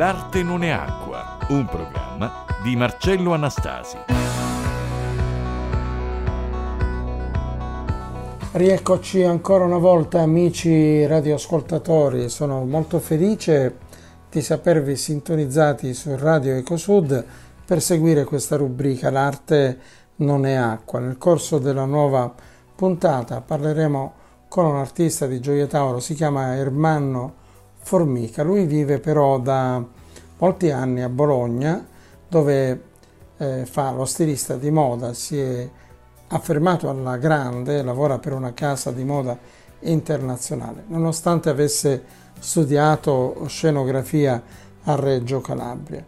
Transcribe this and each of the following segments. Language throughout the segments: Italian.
L'arte non è acqua, un programma di Marcello Anastasi. Rieccoci ancora una volta amici radioascoltatori, sono molto felice di sapervi sintonizzati su Radio Ecosud per seguire questa rubrica L'arte non è acqua. Nel corso della nuova puntata parleremo con un artista di Gioia Tauro, si chiama Ermanno Formica. Lui vive però da molti anni a Bologna dove eh, fa lo stilista di moda, si è affermato alla grande, lavora per una casa di moda internazionale, nonostante avesse studiato scenografia a Reggio Calabria.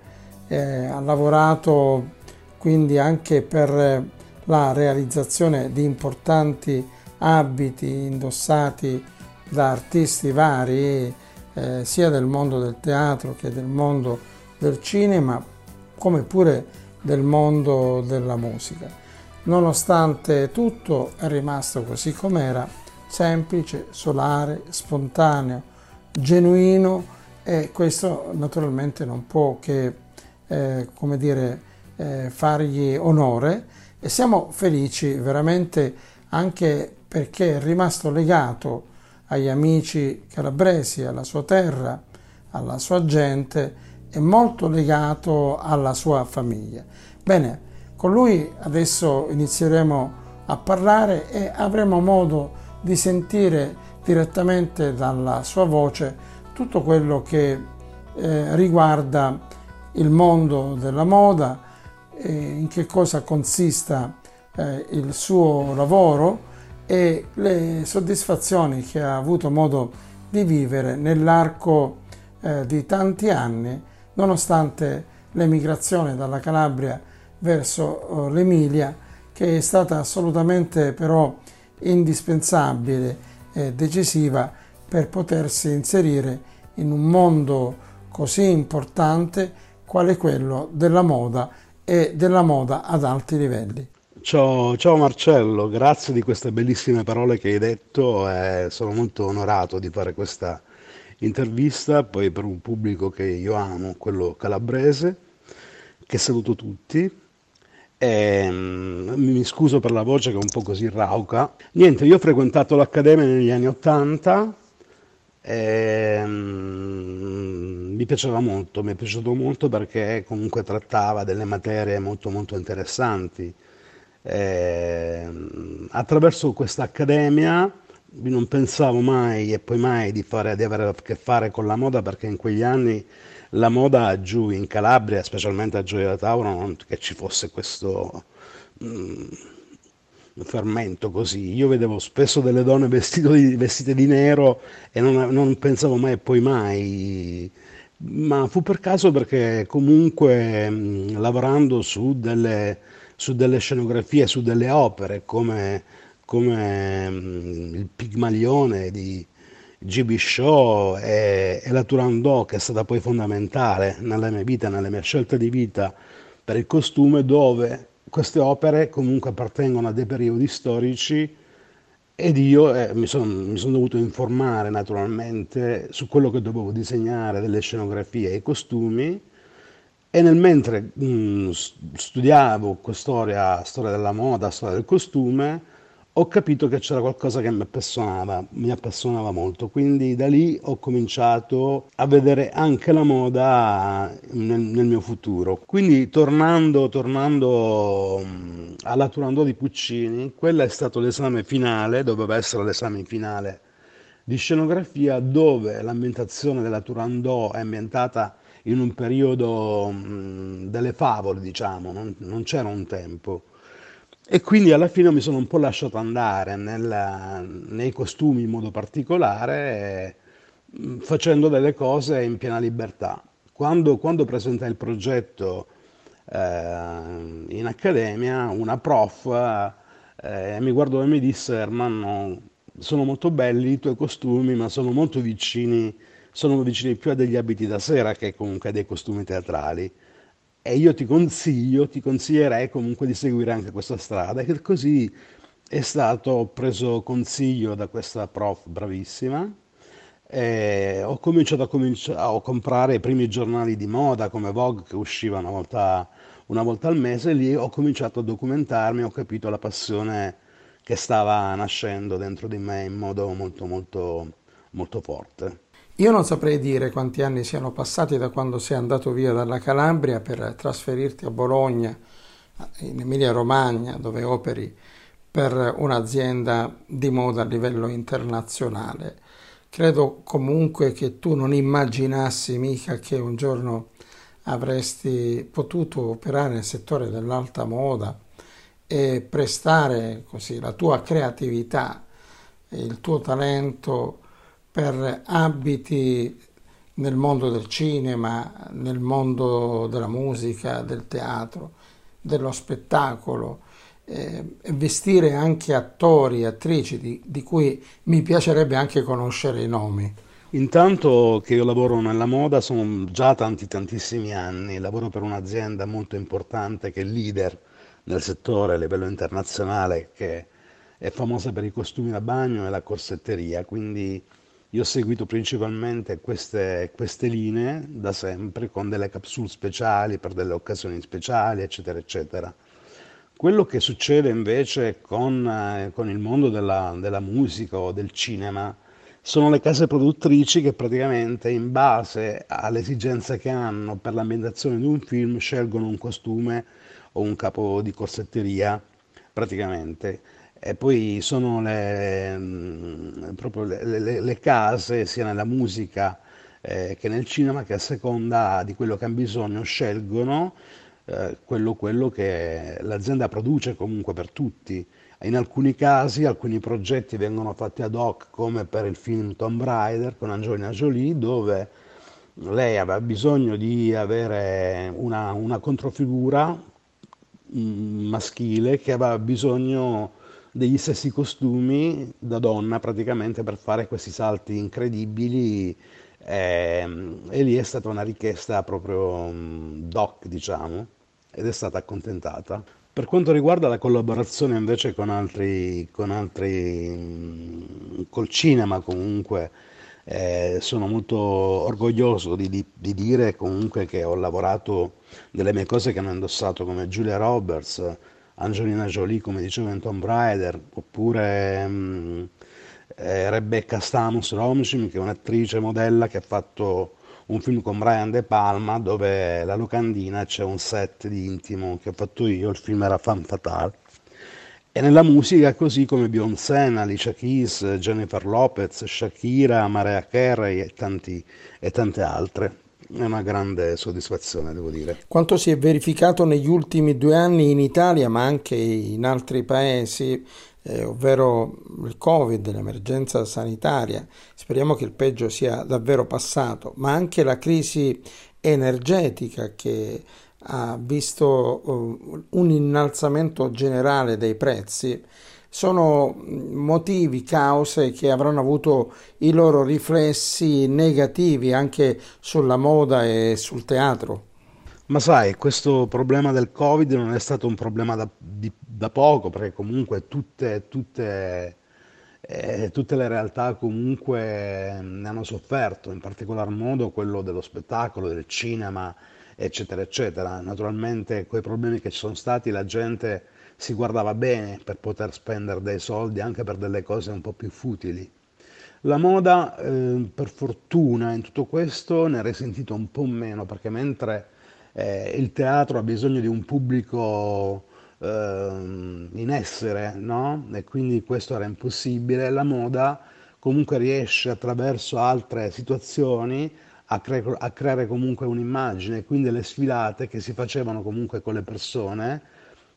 Eh, ha lavorato quindi anche per la realizzazione di importanti abiti indossati da artisti vari, eh, sia del mondo del teatro che del mondo del cinema, come pure del mondo della musica. Nonostante tutto è rimasto così com'era, semplice, solare, spontaneo, genuino e questo naturalmente non può che, eh, come dire, eh, fargli onore e siamo felici veramente anche perché è rimasto legato agli amici calabresi, alla sua terra, alla sua gente e molto legato alla sua famiglia. Bene, con lui adesso inizieremo a parlare e avremo modo di sentire direttamente dalla sua voce tutto quello che eh, riguarda il mondo della moda, eh, in che cosa consista eh, il suo lavoro e le soddisfazioni che ha avuto modo di vivere nell'arco eh, di tanti anni, nonostante l'emigrazione dalla Calabria verso eh, l'Emilia, che è stata assolutamente però indispensabile e decisiva per potersi inserire in un mondo così importante quale quello della moda e della moda ad alti livelli. Ciao, ciao Marcello, grazie di queste bellissime parole che hai detto, eh, sono molto onorato di fare questa intervista, poi per un pubblico che io amo, quello calabrese, che saluto tutti. E, um, mi scuso per la voce che è un po' così rauca. Niente, io ho frequentato l'accademia negli anni Ottanta, um, mi piaceva molto, mi è piaciuto molto perché comunque trattava delle materie molto molto interessanti eh, attraverso questa accademia non pensavo mai e poi mai di, fare, di, avere a che fare con la moda perché in quegli anni la moda giù in Calabria, specialmente a Gioia Tauro, non che ci fosse questo mm, fermento così. Io vedevo spesso delle donne di, vestite di nero e non, non pensavo mai e poi mai ma fu per caso perché comunque mh, lavorando su delle su delle scenografie, su delle opere come, come um, il Pigmalione di GB Show e, e, la Turandot che è stata poi fondamentale nella mia vita, nelle mie scelte di vita per il costume dove queste opere comunque appartengono a dei periodi storici ed io eh, mi sono son dovuto informare naturalmente su quello che dovevo disegnare delle scenografie e i costumi e nel mentre mh, mm, studiavo storia, storia della moda, storia del costume, ho capito che c'era qualcosa che mi appassionava, mi appassionava molto, quindi da lì ho cominciato a vedere anche la moda nel, nel mio futuro. Quindi tornando, tornando mm, alla Turandot di Puccini, quello è stato l'esame finale, doveva essere l'esame finale di scenografia, dove l'ambientazione della Turandot è ambientata in un periodo delle favole, diciamo, non, non, c'era un tempo. E quindi alla fine mi sono un po' lasciato andare nel, nei costumi in modo particolare, facendo delle cose in piena libertà. Quando, quando presentai il progetto eh, in accademia, una prof eh, mi guardò e mi disse, Ermanno, sono molto belli i tuoi costumi, ma sono molto vicini sono vicini più a degli abiti da sera che comunque a dei costumi teatrali. E io ti consiglio, ti consiglierei comunque di seguire anche questa strada. E così è stato preso consiglio da questa prof bravissima E ho cominciato a, cominci- a comprare i primi giornali di moda come Vogue che usciva una volta, una volta al mese e lì ho cominciato a documentarmi, ho capito la passione che stava nascendo dentro di me in modo molto molto molto forte. Io non saprei dire quanti anni siano passati da quando sei andato via dalla Calabria per trasferirti a Bologna, in Emilia-Romagna, dove operi per un'azienda di moda a livello internazionale. Credo comunque che tu non immaginassi mica che un giorno avresti potuto operare nel settore dell'alta moda e prestare così la tua creatività, il tuo talento per abiti nel mondo del cinema, nel mondo della musica, del teatro, dello spettacolo, eh, vestire anche attori attrici di, di cui mi piacerebbe anche conoscere i nomi. Intanto che io lavoro nella moda sono già tanti tantissimi anni, lavoro per un'azienda molto importante che è leader nel settore a livello internazionale, che è famosa per i costumi da bagno e la corsetteria, quindi io ho seguito principalmente queste, queste linee da sempre con delle capsule speciali per delle occasioni speciali, eccetera, eccetera. Quello che succede invece con, eh, con il mondo della, della musica o del cinema sono le case produttrici che praticamente in base alle esigenze che hanno per l'ambientazione di un film scelgono un costume o un capo di corsetteria praticamente. E poi sono le, proprio le, le, le case, sia nella musica eh, che nel cinema, che a seconda di quello che hanno bisogno scelgono eh, quello, quello che l'azienda produce comunque per tutti. In alcuni casi alcuni progetti vengono fatti ad hoc come per il film Tomb Raider con Angelina Jolie dove lei aveva bisogno di avere una, una controfigura mm, maschile che aveva bisogno degli stessi costumi da donna praticamente per fare questi salti incredibili e, e lì è stata una richiesta proprio mm, doc diciamo ed è stata accontentata. Per quanto riguarda la collaborazione invece con altri, con altri mm, col cinema comunque, eh, sono molto orgoglioso di, di, di, dire comunque che ho lavorato delle mie cose che hanno indossato come Julia Roberts, Angelina Jolie come dicevo in Tomb oppure mm, eh, Rebecca Stamos Romcim che è un'attrice modella che ha fatto un film con Brian De Palma dove la locandina c'è un set di intimo che ho fatto io, il film era Fan Fatale. E nella musica così come Beyoncé, Alicia Keys, Jennifer Lopez, Shakira, Mariah Carey e, tanti, e tante altre. È una grande soddisfazione, devo dire. Quanto si è verificato negli ultimi due anni in Italia, ma anche in altri paesi, eh, ovvero il Covid, l'emergenza sanitaria. Speriamo che il peggio sia davvero passato, ma anche la crisi energetica che ha visto uh, un innalzamento generale dei prezzi sono motivi, cause che avranno avuto i loro riflessi negativi anche sulla moda e sul teatro. Ma sai, questo problema del Covid non è stato un problema da, di, da poco, perché comunque tutte, tutte, eh, tutte, le realtà comunque ne hanno sofferto, in particolar modo quello dello spettacolo, del cinema, eccetera, eccetera. Naturalmente quei problemi che ci sono stati la gente si guardava bene per poter spendere dei soldi anche per delle cose un po' più futili. La moda, eh, per fortuna, in tutto questo ne ha risentito un po' meno, perché mentre eh, il teatro ha bisogno di un pubblico eh, in essere, no? E quindi questo era impossibile. La moda comunque riesce attraverso altre situazioni a, cre- a creare comunque un'immagine, quindi le sfilate che si facevano comunque con le persone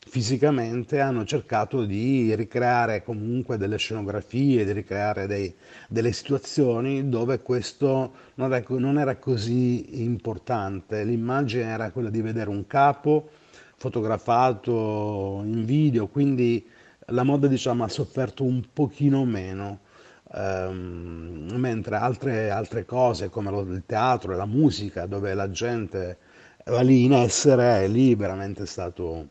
fisicamente hanno cercato di ricreare comunque delle scenografie, di ricreare dei, delle situazioni dove questo non era, non era così importante. L'immagine era quella di vedere un capo fotografato in video, quindi la moda diciamo, ha sofferto un pochino meno. Um, mentre altre, altre, cose come lo, il teatro e la musica dove la gente va lì in essere è lì veramente stato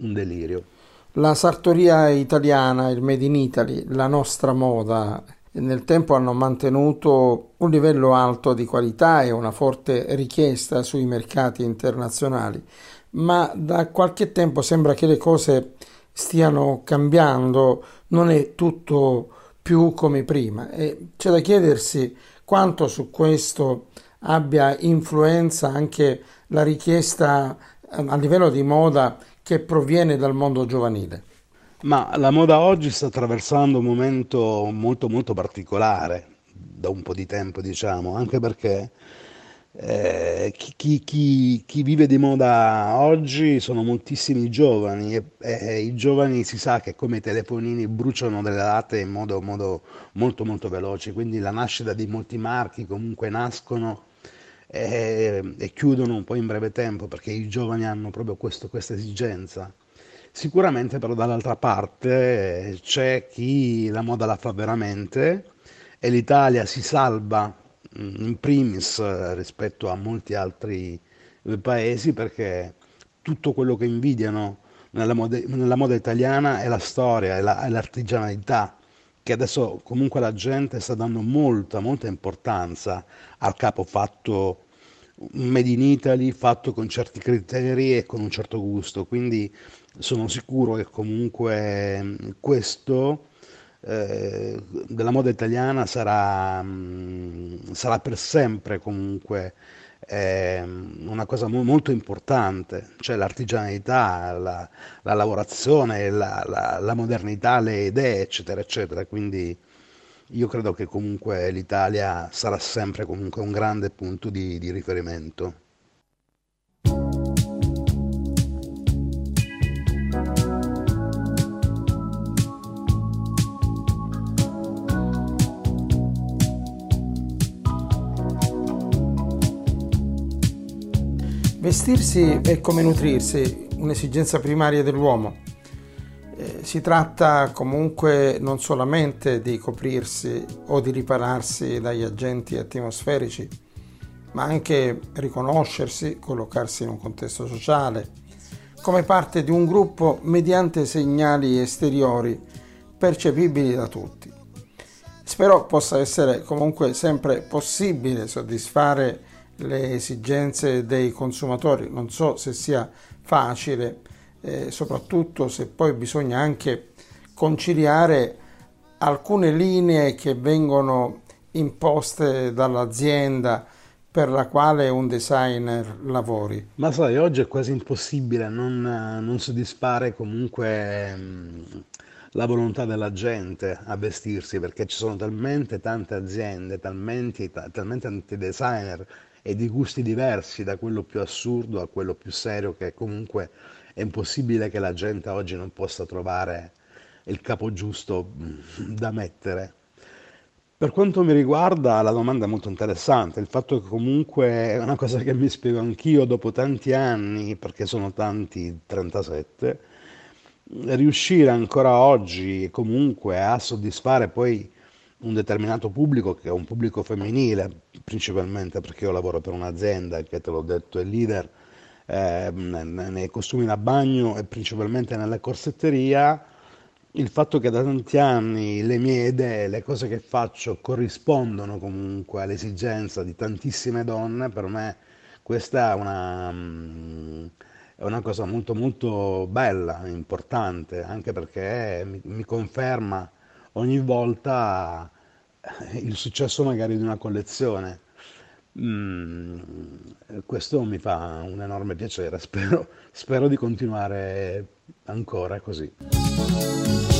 un delirio. La sartoria italiana, il Made in Italy, la nostra moda nel tempo hanno mantenuto un livello alto di qualità e una forte richiesta sui mercati internazionali, ma da qualche tempo sembra che le cose stiano cambiando, non è tutto più come prima e c'è da chiedersi quanto su questo abbia influenza anche la richiesta a livello di moda che proviene dal mondo giovanile. Ma la moda oggi sta attraversando un momento molto molto particolare da un po' di tempo, diciamo, anche perché eh, chi, chi- chi- vive di moda oggi sono moltissimi giovani e, e i giovani si sa che come i telefonini bruciano delle date in modo, modo molto molto veloce, quindi la nascita di molti marchi comunque nascono e, e chiudono un po' in breve tempo perché i giovani hanno proprio questo- questa esigenza. Sicuramente però dall'altra parte eh, c'è chi la moda la fa veramente e l'Italia si salva in primis eh, rispetto a molti altri eh, paesi perché tutto quello che invidiano nella moda, nella moda italiana è la storia, è la- è l'artigianalità, che adesso comunque la gente sta dando molta, molta importanza al capo fatto un made in Italy, fatto con certi criteri e con un certo gusto. Quindi sono sicuro che comunque mh, questo eh, della moda italiana sarà, mh, sarà per sempre comunque ehm, una cosa mo- molto importante, cioè l'artigianalità, la, la lavorazione, la, la- la modernità, le idee, eccetera, eccetera. Quindi io credo che comunque l'Italia sarà sempre comunque un grande punto di di riferimento. Vestirsi è come nutrirsi, un'esigenza primaria dell'uomo. Eh, si tratta comunque non solamente di coprirsi o di ripararsi dagli agenti atmosferici, ma anche riconoscersi, collocarsi in un contesto sociale, come parte di un gruppo mediante segnali esteriori percepibili da tutti. Spero possa essere comunque sempre possibile soddisfare le esigenze dei consumatori. Non so se sia facile, eh, soprattutto se poi bisogna anche conciliare alcune linee che vengono imposte dall'azienda per la quale un designer lavori. Ma sai, oggi è quasi impossibile non, non soddisfare comunque mh, la volontà della gente a vestirsi, perché ci sono talmente tante aziende, talmente, ta- talmente tanti designer e di gusti diversi, da quello più assurdo a quello più serio, che comunque è impossibile che la gente oggi non possa trovare il capo giusto mh, da mettere. Per quanto mi riguarda, la domanda è molto interessante. Il fatto che comunque è una cosa che mi spiego anch'io dopo tanti anni, perché sono tanti, 37, riuscire ancora oggi comunque a soddisfare poi un determinato pubblico, che è un pubblico femminile, principalmente perché io lavoro per un'azienda che te l'ho detto è leader eh, nei costumi da bagno e principalmente nella corsetteria. Il fatto che da tanti anni le mie idee, le cose che faccio corrispondono comunque all'esigenza di tantissime donne, per me questa è una, mm, è una cosa molto molto bella, importante, anche perché mi, mi conferma ogni volta il successo magari di una collezione. Mm, questo mi fa un enorme piacere, spero, spero di continuare ancora così.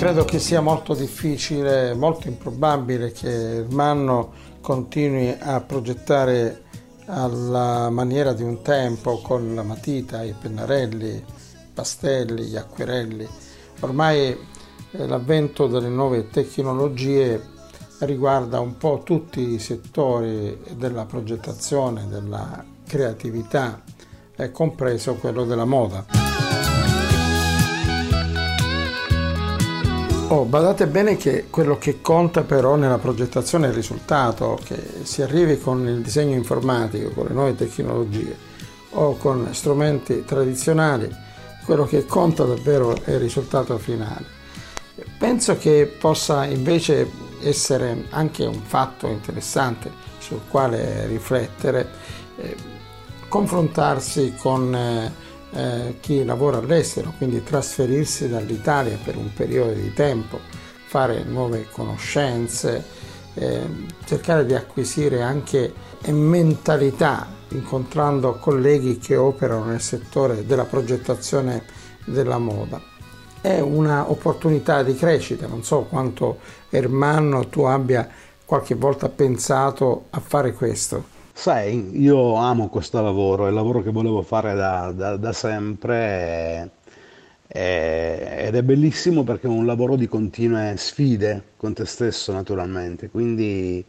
Credo che sia molto difficile, molto improbabile che il Manno continui a progettare alla maniera di un tempo con la matita, i pennarelli, i pastelli, gli acquerelli. Ormai eh, l'avvento delle nuove tecnologie riguarda un po' tutti i settori della progettazione, della creatività, compreso quello della moda. Oh, badate bene che quello che conta però nella progettazione è il risultato, che si arrivi con il disegno informatico, con le nuove tecnologie o con strumenti tradizionali, quello che conta davvero è il risultato finale. Penso che possa invece essere anche un fatto interessante sul quale riflettere, eh, confrontarsi con eh, eh, chi lavora all'estero, quindi trasferirsi dall'Italia per un periodo di tempo, fare nuove conoscenze, eh, cercare di acquisire anche mentalità incontrando colleghi che operano nel settore della progettazione della moda. È un'opportunità di crescita, non so quanto Ermanno tu abbia qualche volta pensato a fare questo. Sai, io amo questo lavoro, è il lavoro che volevo fare da, da, da sempre è, ed è bellissimo perché è un lavoro di continue sfide con te stesso naturalmente, quindi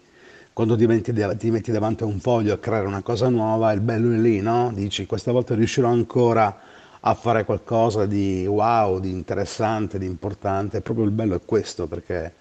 quando ti metti, ti metti davanti a un foglio a creare una cosa nuova, il bello è lì, no? Dici questa volta riuscirò ancora a fare qualcosa di wow, di interessante, di importante, proprio il bello è questo perché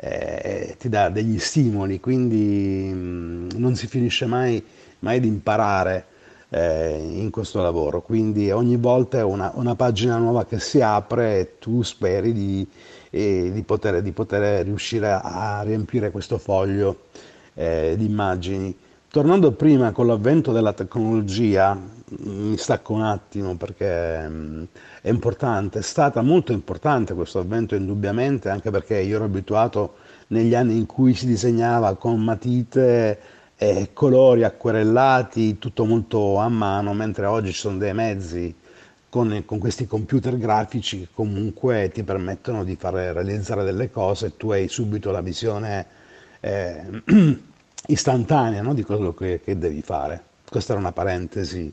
eh, ti dà degli stimoli, quindi mh, mm, non si finisce mai, mai di imparare eh, in questo lavoro, quindi ogni volta è una, una, pagina nuova che si apre e tu speri di, eh, di, poter, di poter, riuscire a, a riempire questo foglio eh, di immagini. Tornando prima con l'avvento della tecnologia, mi stacco un attimo perché mm, è importante, è stata molto importante questo avvento indubbiamente, anche perché io ero abituato negli anni in cui si disegnava con matite e colori acquerellati, tutto molto a mano, mentre oggi ci sono dei mezzi con, con, questi computer grafici che comunque ti permettono di far realizzare delle cose e tu hai subito la visione eh, istantanea no, di quello che, che, devi fare. Questa era una parentesi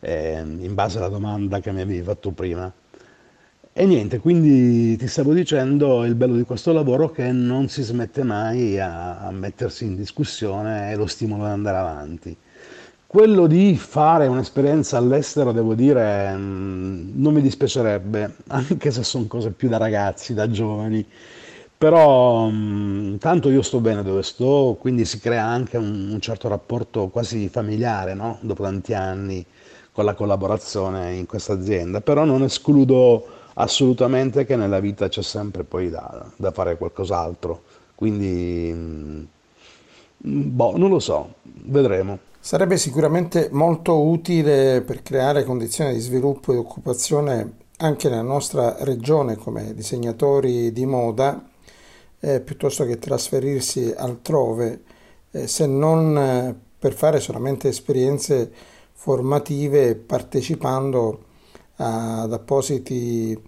eh, in base alla domanda che mi avevi fatto prima. E niente, quindi ti stavo dicendo il bello di questo lavoro che non si smette mai a, a mettersi in discussione e lo stimolo ad andare avanti. Quello di fare un'esperienza all'estero, devo dire, mm, non mi dispiacerebbe, anche se sono cose più da ragazzi, da giovani, però mm, tanto io sto bene dove sto, quindi si crea anche un, un certo rapporto quasi familiare, no? Dopo tanti anni con la collaborazione in questa azienda, però non escludo assolutamente che nella vita c'è sempre poi da, da fare qualcos'altro, quindi boh, non lo so, vedremo. Sarebbe sicuramente molto utile per creare condizioni di sviluppo e occupazione anche nella nostra regione come disegnatori di moda, eh, piuttosto che trasferirsi altrove, eh, se non eh, per fare solamente esperienze formative partecipando ad appositi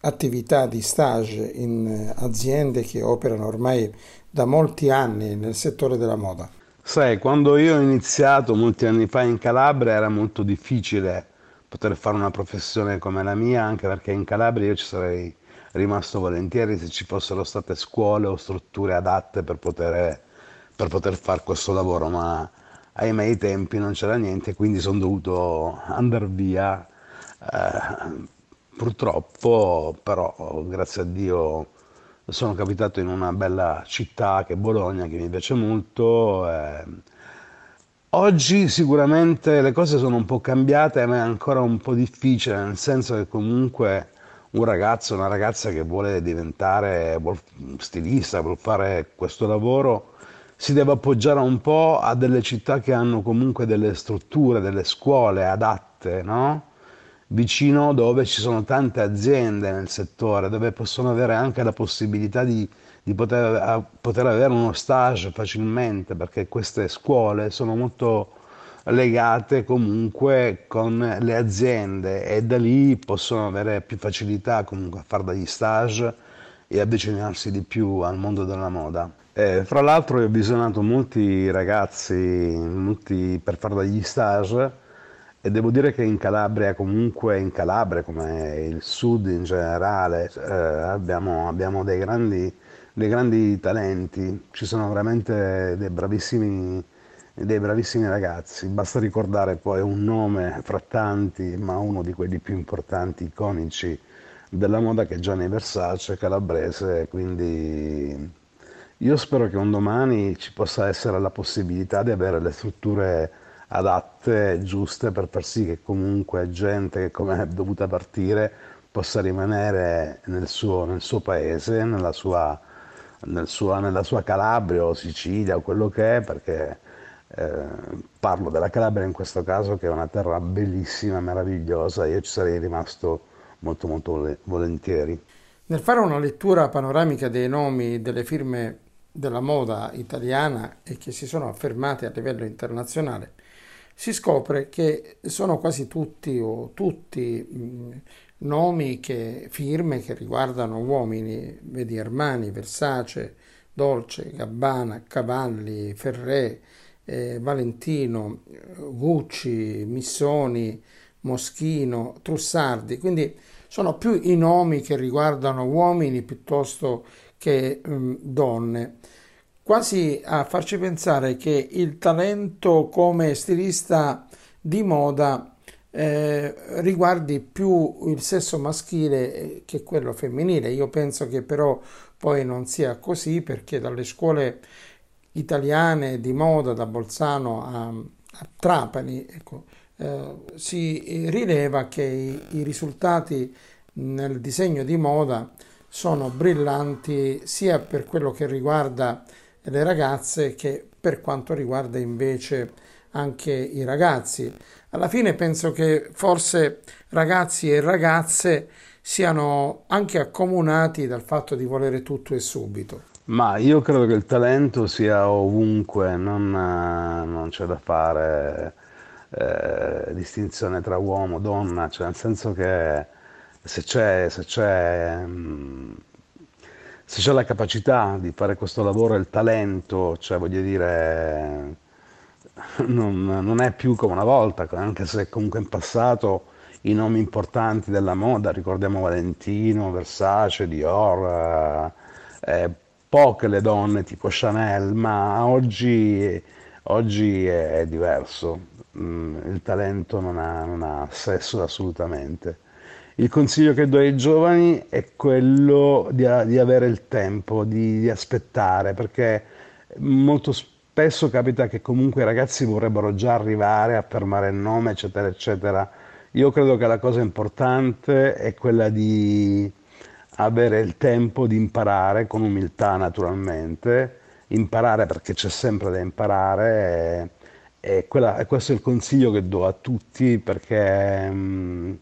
attività di stage in aziende che operano ormai da molti anni nel settore della moda. Sai, quando io ho iniziato molti anni fa in Calabria era molto difficile poter fare una professione come la mia, anche perché in Calabria io ci sarei rimasto volentieri se ci fossero state scuole o strutture adatte per poter, per poter fare questo lavoro, ma ai tempi non c'era niente, quindi sono dovuto andare via. Eh, purtroppo, però, grazie a Dio, sono capitato in una bella città che è Bologna, che mi piace molto. Eh. Oggi sicuramente le cose sono un po' cambiate, ma è ancora un po' difficile, nel senso che comunque un ragazzo, una ragazza che vuole diventare vuol, stilista, vuole fare questo lavoro, si deve appoggiare un po' a delle città che hanno comunque delle strutture, delle scuole adatte, no? vicino dove ci sono tante aziende nel settore, dove possono avere anche la possibilità di, di poter, poter, avere uno stage facilmente, perché queste scuole sono molto legate comunque con le aziende e da lì possono avere più facilità comunque a fare degli stage e avvicinarsi di più al mondo della moda. Eh, fra l'altro ho visionato molti ragazzi molti per fare degli stage e devo dire che in Calabria, comunque in Calabria, come il sud in generale, eh, abbiamo, abbiamo dei, grandi, dei grandi talenti, ci sono veramente dei bravissimi, dei bravissimi ragazzi. Basta ricordare poi un nome fra tanti, ma uno di quelli più importanti, iconici della moda che è Gianni Versace, calabrese, quindi io spero che un domani ci possa essere la possibilità di avere le strutture adatte, giuste per far sì che comunque gente che come è dovuta partire possa rimanere nel suo, nel suo paese, nella sua, nel sua, nella sua Calabria o Sicilia o quello che è, perché eh, parlo della Calabria in questo caso che è una terra bellissima, meravigliosa, io ci sarei rimasto molto molto volentieri. Nel fare una lettura panoramica dei nomi delle firme della moda italiana e che si sono affermate a livello internazionale, si scopre che sono quasi tutti o tutti mh, nomi che firme che riguardano uomini, vedi Armani, Versace, Dolce, Gabbana, Cavalli, Ferré, eh, Valentino, Gucci, Missoni, Moschino, Trussardi, quindi sono più i nomi che riguardano uomini piuttosto che mh, donne quasi a farci pensare che il talento come stilista di moda eh, riguardi più il sesso maschile che quello femminile. Io penso che però poi non sia così perché dalle scuole italiane di moda, da Bolzano a, a Trapani, ecco, eh, si rileva che i, i risultati nel disegno di moda sono brillanti sia per quello che riguarda le ragazze che per quanto riguarda invece anche i ragazzi. Alla fine penso che forse ragazzi e ragazze siano anche accomunati dal fatto di volere tutto e subito. Ma io credo che il talento sia ovunque, non, non c'è da fare eh, distinzione tra uomo e donna, cioè nel senso che se c'è, se c'è mm, se c'è la capacità di fare questo lavoro e il talento, cioè voglio dire, non, non, è più come una volta, anche se comunque in passato i nomi importanti della moda, ricordiamo Valentino, Versace, Dior, eh, eh, poche le donne tipo Chanel, ma oggi, oggi è, diverso, mm, il talento non ha, non ha sesso assolutamente. Il consiglio che do ai giovani è quello di, di avere il tempo, di, di, aspettare, perché molto spesso capita che comunque i ragazzi vorrebbero già arrivare a fermare il nome, eccetera, eccetera. Io credo che la cosa importante è quella di avere il tempo di imparare, con umiltà naturalmente, imparare perché c'è sempre da imparare e, e, quella, e questo è il consiglio che do a tutti perché... Mh,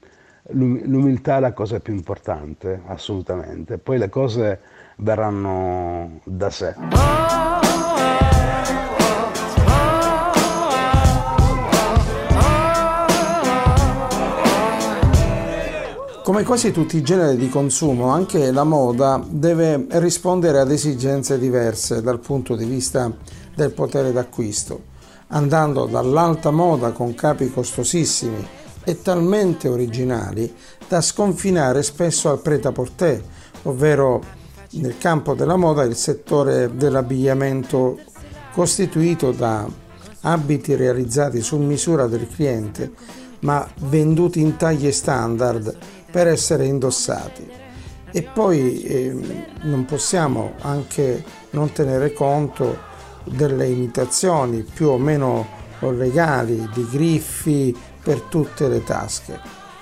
l'umiltà è la cosa più importante, assolutamente. Poi le cose verranno da sé. Come quasi tutti i generi di consumo, anche la moda deve rispondere ad esigenze diverse dal punto di vista del potere d'acquisto, andando dall'alta moda con capi costosissimi e talmente originali da sconfinare spesso al prêt-à-porter, ovvero nel campo della moda il settore dell'abbigliamento costituito da abiti realizzati su misura del cliente ma venduti in taglie standard per essere indossati. E poi eh, non possiamo anche non tenere conto delle imitazioni più o meno legali di griffi, per tutte le tasche.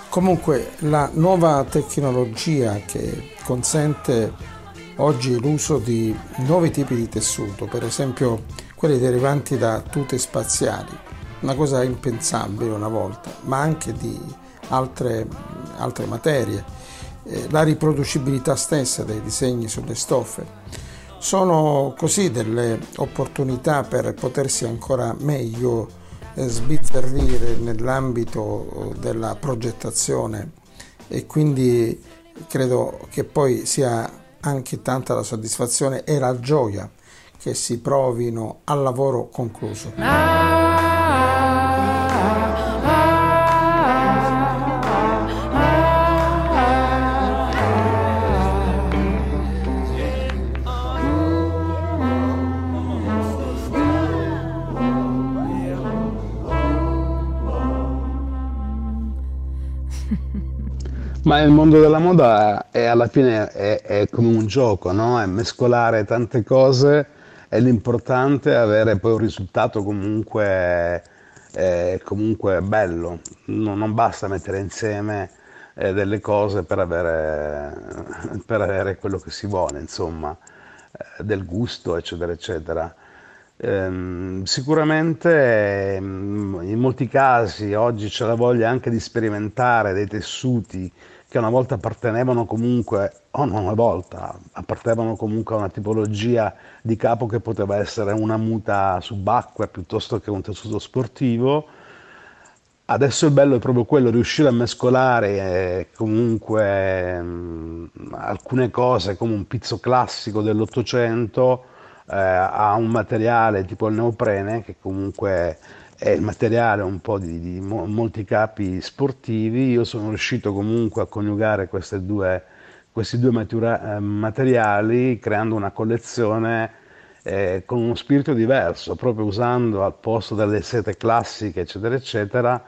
Comunque la nuova tecnologia che consente oggi l'uso di nuovi tipi di tessuto, per esempio quelli derivanti da tute spaziali, una cosa impensabile una volta, ma anche di altre, altre materie, eh, la riproducibilità stessa dei disegni sulle stoffe. Sono così delle opportunità per potersi ancora meglio sbizzarrire nell'ambito della progettazione e quindi credo che poi sia anche tanta la soddisfazione e la gioia che si provino al lavoro concluso. Ma il mondo della moda è, alla fine è, è come un gioco, no? È mescolare tante cose e l'importante è avere poi un risultato comunque, eh, comunque bello. No, non basta mettere insieme eh, delle cose per avere, per avere, quello che si vuole, insomma, eh, del gusto, eccetera, eccetera. Ehm, sicuramente ehm, in molti casi oggi c'è la voglia anche di sperimentare dei tessuti che una volta appartenevano comunque, o non una volta, appartenevano comunque a una tipologia di capo che poteva essere una muta subacquea piuttosto che un tessuto sportivo. Adesso il bello è proprio quello, riuscire a mescolare eh, comunque mh, alcune cose come un pizzo classico dell'Ottocento eh, a un materiale tipo il neoprene che comunque è il materiale un po' di, di mo- molti capi sportivi, io sono riuscito comunque a coniugare due, questi due matura- eh, materiali creando una collezione eh, con uno spirito diverso, proprio usando al posto delle sete classiche, eccetera, eccetera,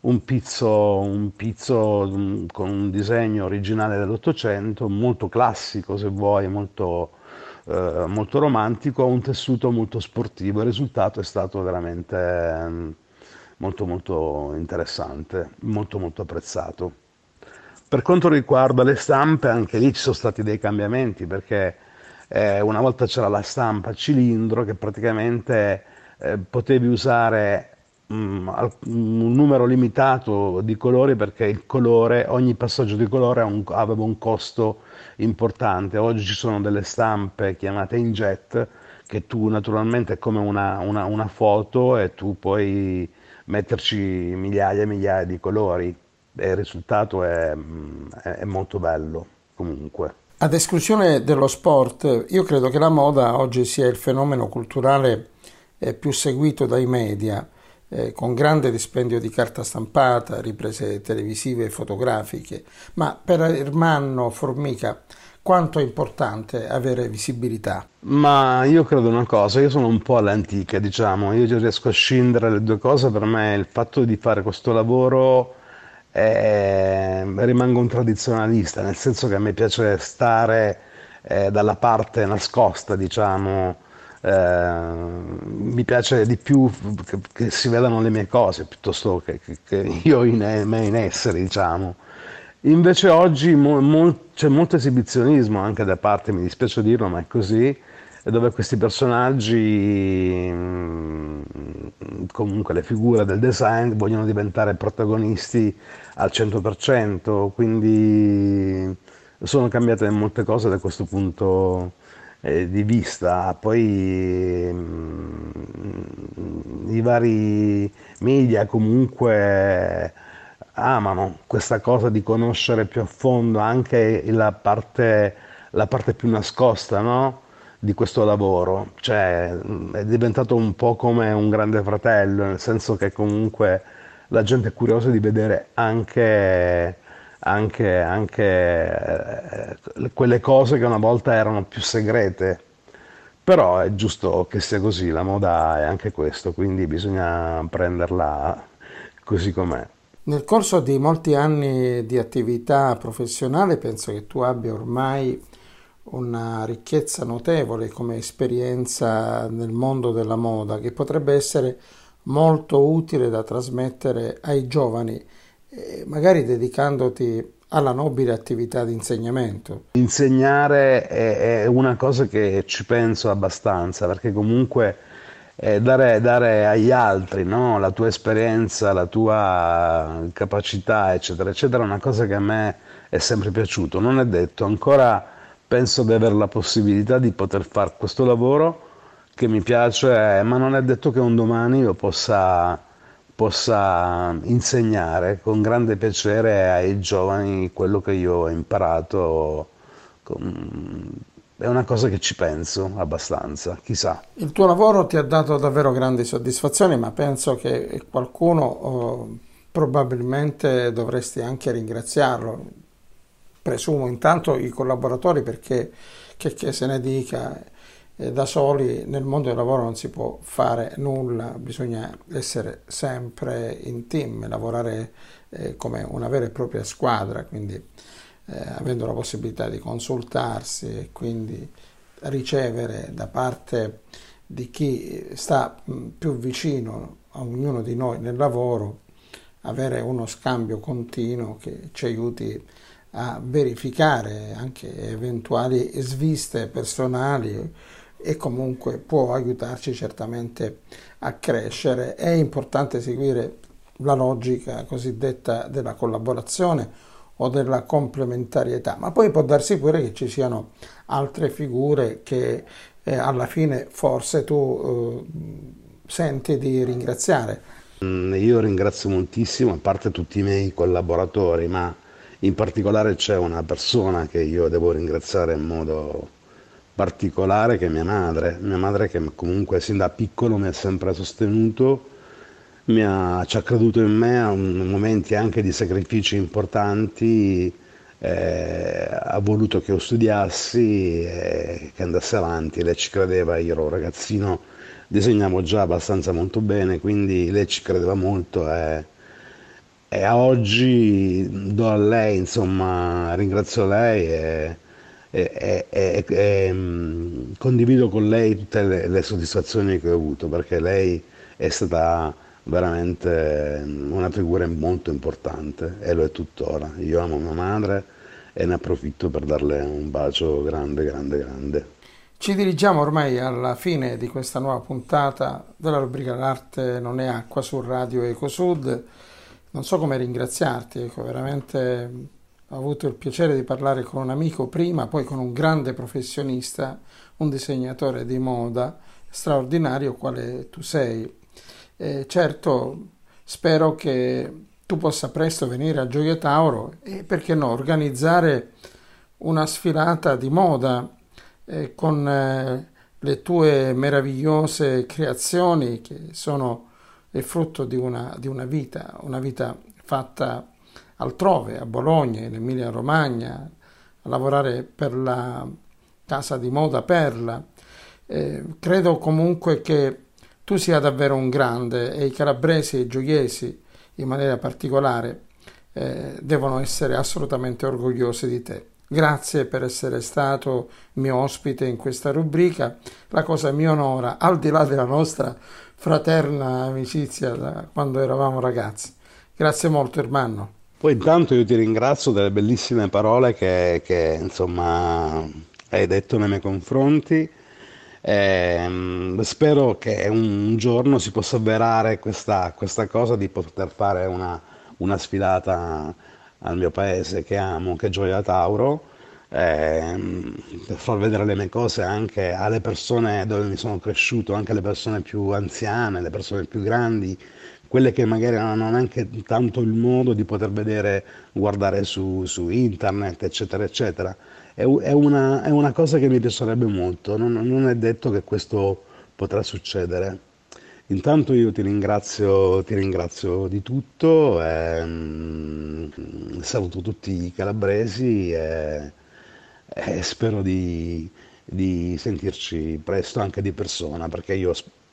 un pizzo, un pizzo um, con un disegno originale dell'Ottocento, molto classico se vuoi, molto eh, molto romantico un tessuto molto sportivo. Il risultato è stato veramente eh, molto molto interessante, molto molto apprezzato. Per quanto riguarda le stampe, anche lì ci sono stati dei cambiamenti perché eh, una volta c'era la stampa cilindro che praticamente eh, potevi usare mm, un numero limitato di colori perché il colore, ogni passaggio di colore aveva un costo importante. Oggi ci sono delle stampe chiamate inkjet che tu naturalmente è come una, una, una foto e tu puoi metterci migliaia e migliaia di colori e il risultato è, è, è molto bello comunque. Ad esclusione dello sport, io credo che la moda oggi sia il fenomeno culturale eh, più seguito dai media, eh, con grande dispendio di carta stampata, riprese televisive e fotografiche. Ma per Ermanno Formica, quanto è importante avere visibilità? Ma io credo una cosa, io sono un po' all'antica, diciamo, io riesco a scindere le due cose, per me il fatto di fare questo lavoro è... rimango un tradizionalista, nel senso che a me piace stare eh, dalla parte nascosta, diciamo, eh, mi piace di più che, che, si vedano le mie cose piuttosto che, che, che io in, me in essere, diciamo. Invece oggi mo, mo, c'è molto esibizionismo anche da parte, mi dispiace dirlo, ma è così, dove questi personaggi, mm, comunque le figure del design, vogliono diventare protagonisti al 100%, quindi sono cambiate molte cose da questo punto eh, di vista. Poi mh, mm, i vari media comunque amano questa cosa di conoscere più a fondo anche la parte, la parte più nascosta no? di questo lavoro, cioè è diventato un po' come un grande fratello, nel senso che comunque la gente è curiosa di vedere anche, anche, anche eh, quelle cose che una volta erano più segrete. Però è giusto che sia così, la moda è anche questo, quindi bisogna prenderla così com'è. Nel corso di molti anni di attività professionale penso che tu abbia ormai una ricchezza notevole come esperienza nel mondo della moda che potrebbe essere molto utile da trasmettere ai giovani, magari dedicandoti alla nobile attività di insegnamento. Insegnare è, una cosa che ci penso abbastanza perché comunque eh, dare, dare, agli altri no? la tua esperienza, la tua capacità, eccetera, eccetera, è una cosa che a me è sempre piaciuto. Non è detto, ancora penso di avere la possibilità di poter fare questo lavoro che mi piace, ma non è detto che un domani io possa, possa insegnare con grande piacere ai giovani quello che io ho imparato è una cosa che ci penso abbastanza, chissà. Il tuo lavoro ti ha dato davvero grandi soddisfazioni, ma penso che qualcuno oh, probabilmente dovresti anche ringraziarlo. Presumo intanto i collaboratori perché che, che se ne dica da soli nel mondo del lavoro non si può fare nulla, bisogna essere sempre in team, lavorare eh, come una vera e propria squadra, quindi eh, avendo la possibilità di consultarsi e quindi ricevere da parte di chi sta più vicino a ognuno di noi nel lavoro, avere uno scambio continuo che ci aiuti a verificare anche eventuali sviste personali e comunque può aiutarci certamente a crescere. È importante seguire la logica cosiddetta della collaborazione o della complementarietà, ma poi può darsi pure che ci siano altre figure che eh, alla fine forse tu eh, senti di ringraziare. Mm, io ringrazio moltissimo, a parte tutti i miei collaboratori, ma in particolare c'è una persona che io devo ringraziare in modo particolare che mia madre, mia madre che comunque sin da piccolo mi ha sempre sostenuto mi ha, ci ha creduto in me a momenti anche di sacrifici importanti, eh, ha voluto che io studiassi e che andassi avanti, lei ci credeva, io ero ragazzino, disegnavo già abbastanza molto bene, quindi lei ci credeva molto e, e a oggi do a lei, insomma, ringrazio lei e, e, e, e mm, condivido con lei tutte le, le soddisfazioni che ho avuto perché lei è stata veramente una figura molto importante e lo è tuttora. Io amo mia madre e ne approfitto per darle un bacio grande, grande, grande. Ci dirigiamo ormai alla fine di questa nuova puntata della rubrica L'arte non è acqua su Radio Ecosud. Non so come ringraziarti, ecco, veramente ho avuto il piacere di parlare con un amico prima, poi con un grande professionista, un disegnatore di moda straordinario quale tu sei. Eh, certo, spero che tu possa presto venire a Gioia Tauro e perché no, organizzare una sfilata di moda eh, con eh, le tue meravigliose creazioni che sono il frutto di una, di una vita, una vita fatta altrove, a Bologna, in Emilia Romagna, a lavorare per la casa di moda Perla. Eh, credo comunque che tu sia davvero un grande e i calabresi e i gioiesi in maniera particolare eh, devono essere assolutamente orgogliosi di te. Grazie per essere stato mio ospite in questa rubrica. La cosa mi onora, al di là della nostra fraterna amicizia da quando eravamo ragazzi. Grazie molto, Ermanno. Poi intanto io ti ringrazio delle bellissime parole che, che insomma hai detto nei miei confronti. Eh, spero che un giorno si possa avverare questa, questa cosa di poter fare una, una, sfilata al mio paese che amo, che è Gioia Tauro, eh, per far vedere le mie cose anche alle persone dove mi sono cresciuto, anche alle persone più anziane, le persone più grandi, quelle che magari non hanno neanche tanto il modo di poter vedere, guardare su, su internet, eccetera, eccetera è, è, una, è una, cosa che mi piacerebbe molto, non, non, è detto che questo potrà succedere. Intanto io ti ringrazio, ti ringrazio di tutto, e, mm, saluto tutti i calabresi e, e spero di, di, sentirci presto anche di persona, perché io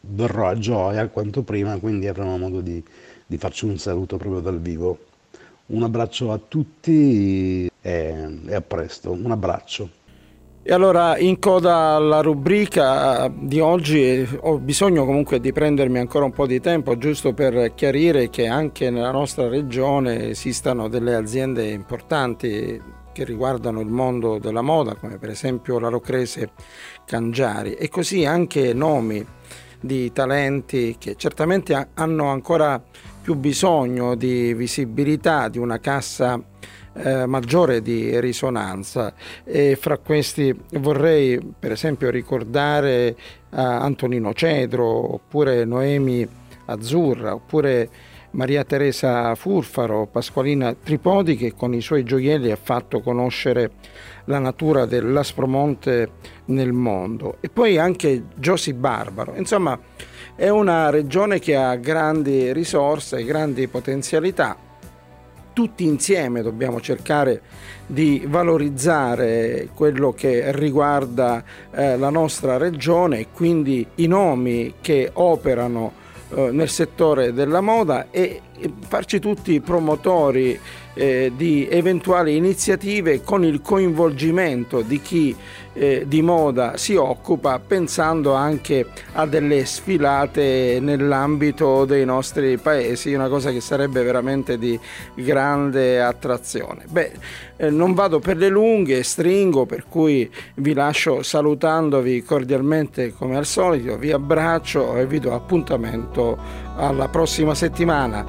verrò a Gioia quanto prima, quindi avremo modo di, di farci un saluto proprio dal vivo. Un abbraccio a tutti e, e a presto. Un abbraccio. E allora in coda alla rubrica di oggi ho bisogno comunque di prendermi ancora un po' di tempo giusto per chiarire che anche nella nostra regione esistano delle aziende importanti che riguardano il mondo della moda come per esempio la Locrese Cangiari e così anche nomi di talenti che certamente hanno ancora più bisogno di visibilità, di una cassa eh, maggiore di risonanza. E fra questi vorrei per esempio ricordare eh, Antonino Cedro oppure Noemi Azzurra oppure Maria Teresa Furfaro, Pasqualina Tripodi che con i suoi gioielli ha fatto conoscere la natura dell'Aspromonte nel mondo e poi anche Giosi Barbaro. Insomma, è una regione che ha grandi risorse, grandi potenzialità. Tutti insieme dobbiamo cercare di valorizzare quello che riguarda eh, la nostra regione e quindi i nomi che operano nel settore della moda e farci tutti promotori eh, di eventuali iniziative con il coinvolgimento di chi eh, di moda si occupa pensando anche a delle sfilate nell'ambito dei nostri paesi, una cosa che sarebbe veramente di grande attrazione. Beh, eh, non vado per le lunghe, stringo, per cui vi lascio salutandovi cordialmente come al solito, vi abbraccio e vi do appuntamento alla prossima settimana.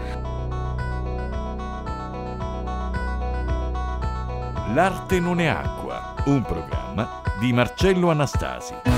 L'arte non è acqua, un programma di Marcello Anastasi.